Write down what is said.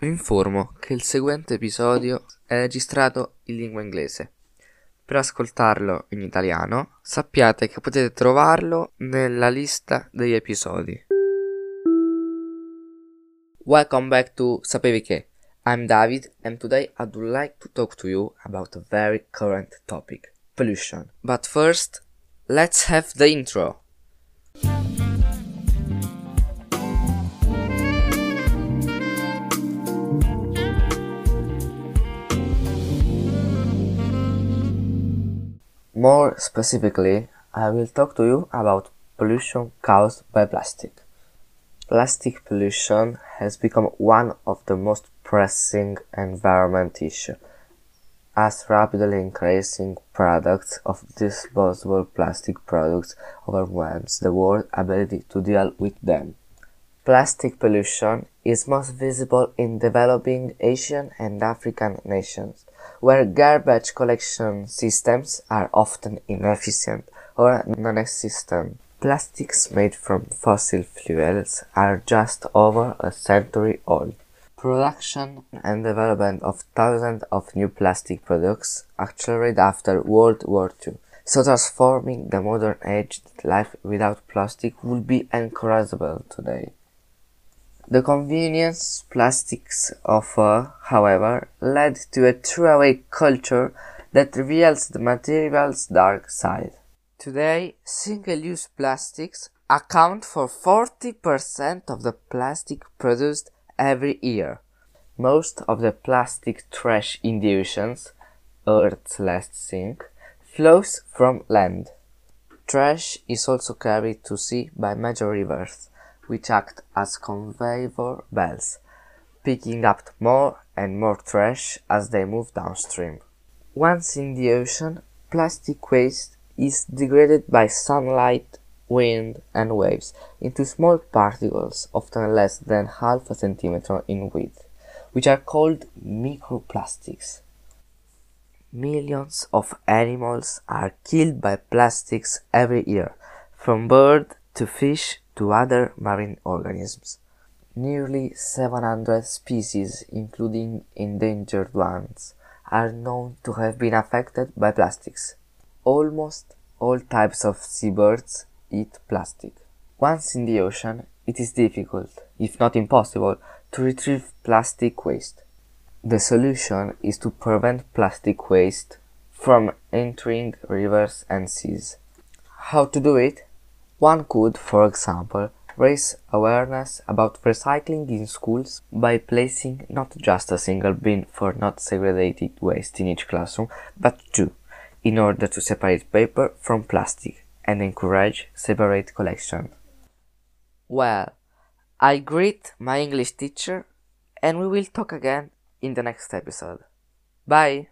Vi informo che il seguente episodio è registrato in lingua inglese. Per ascoltarlo in italiano sappiate che potete trovarlo nella lista degli episodi. Welcome back to Sapevi che? I'm David and today I would like to talk to you about a very current topic, pollution. But first, let's have the intro. More specifically, I will talk to you about pollution caused by plastic. Plastic pollution has become one of the most pressing environment issues as rapidly increasing products of disposable plastic products overwhelms the world's ability to deal with them. Plastic pollution is most visible in developing Asian and African nations, where garbage collection systems are often inefficient or non-existent. Plastics made from fossil fuels are just over a century old. Production and development of thousands of new plastic products accelerated after World War II, so transforming the modern age that life without plastic would be encourageable today. The convenience plastics offer, however, led to a throwaway culture that reveals the material's dark side. Today, single-use plastics account for 40% of the plastic produced every year. Most of the plastic trash in the oceans, Earth's last sink, flows from land. Trash is also carried to sea by major rivers, which act as conveyor belts, picking up more and more trash as they move downstream. Once in the ocean, plastic waste is degraded by sunlight, wind, and waves into small particles, often less than half a centimeter in width, which are called microplastics. Millions of animals are killed by plastics every year, from birds to fish to other marine organisms. Nearly 700 species, including endangered ones, are known to have been affected by plastics. Almost all types of seabirds eat plastic. Once in the ocean, it is difficult, if not impossible, to retrieve plastic waste. The solution is to prevent plastic waste from entering rivers and seas. How to do it? One could, for example, raise awareness about recycling in schools by placing not just a single bin for not segregated waste in each classroom, but two, in order to separate paper from plastic and encourage separate collection. Well, I greet my English teacher and we will talk again in the next episode. Bye!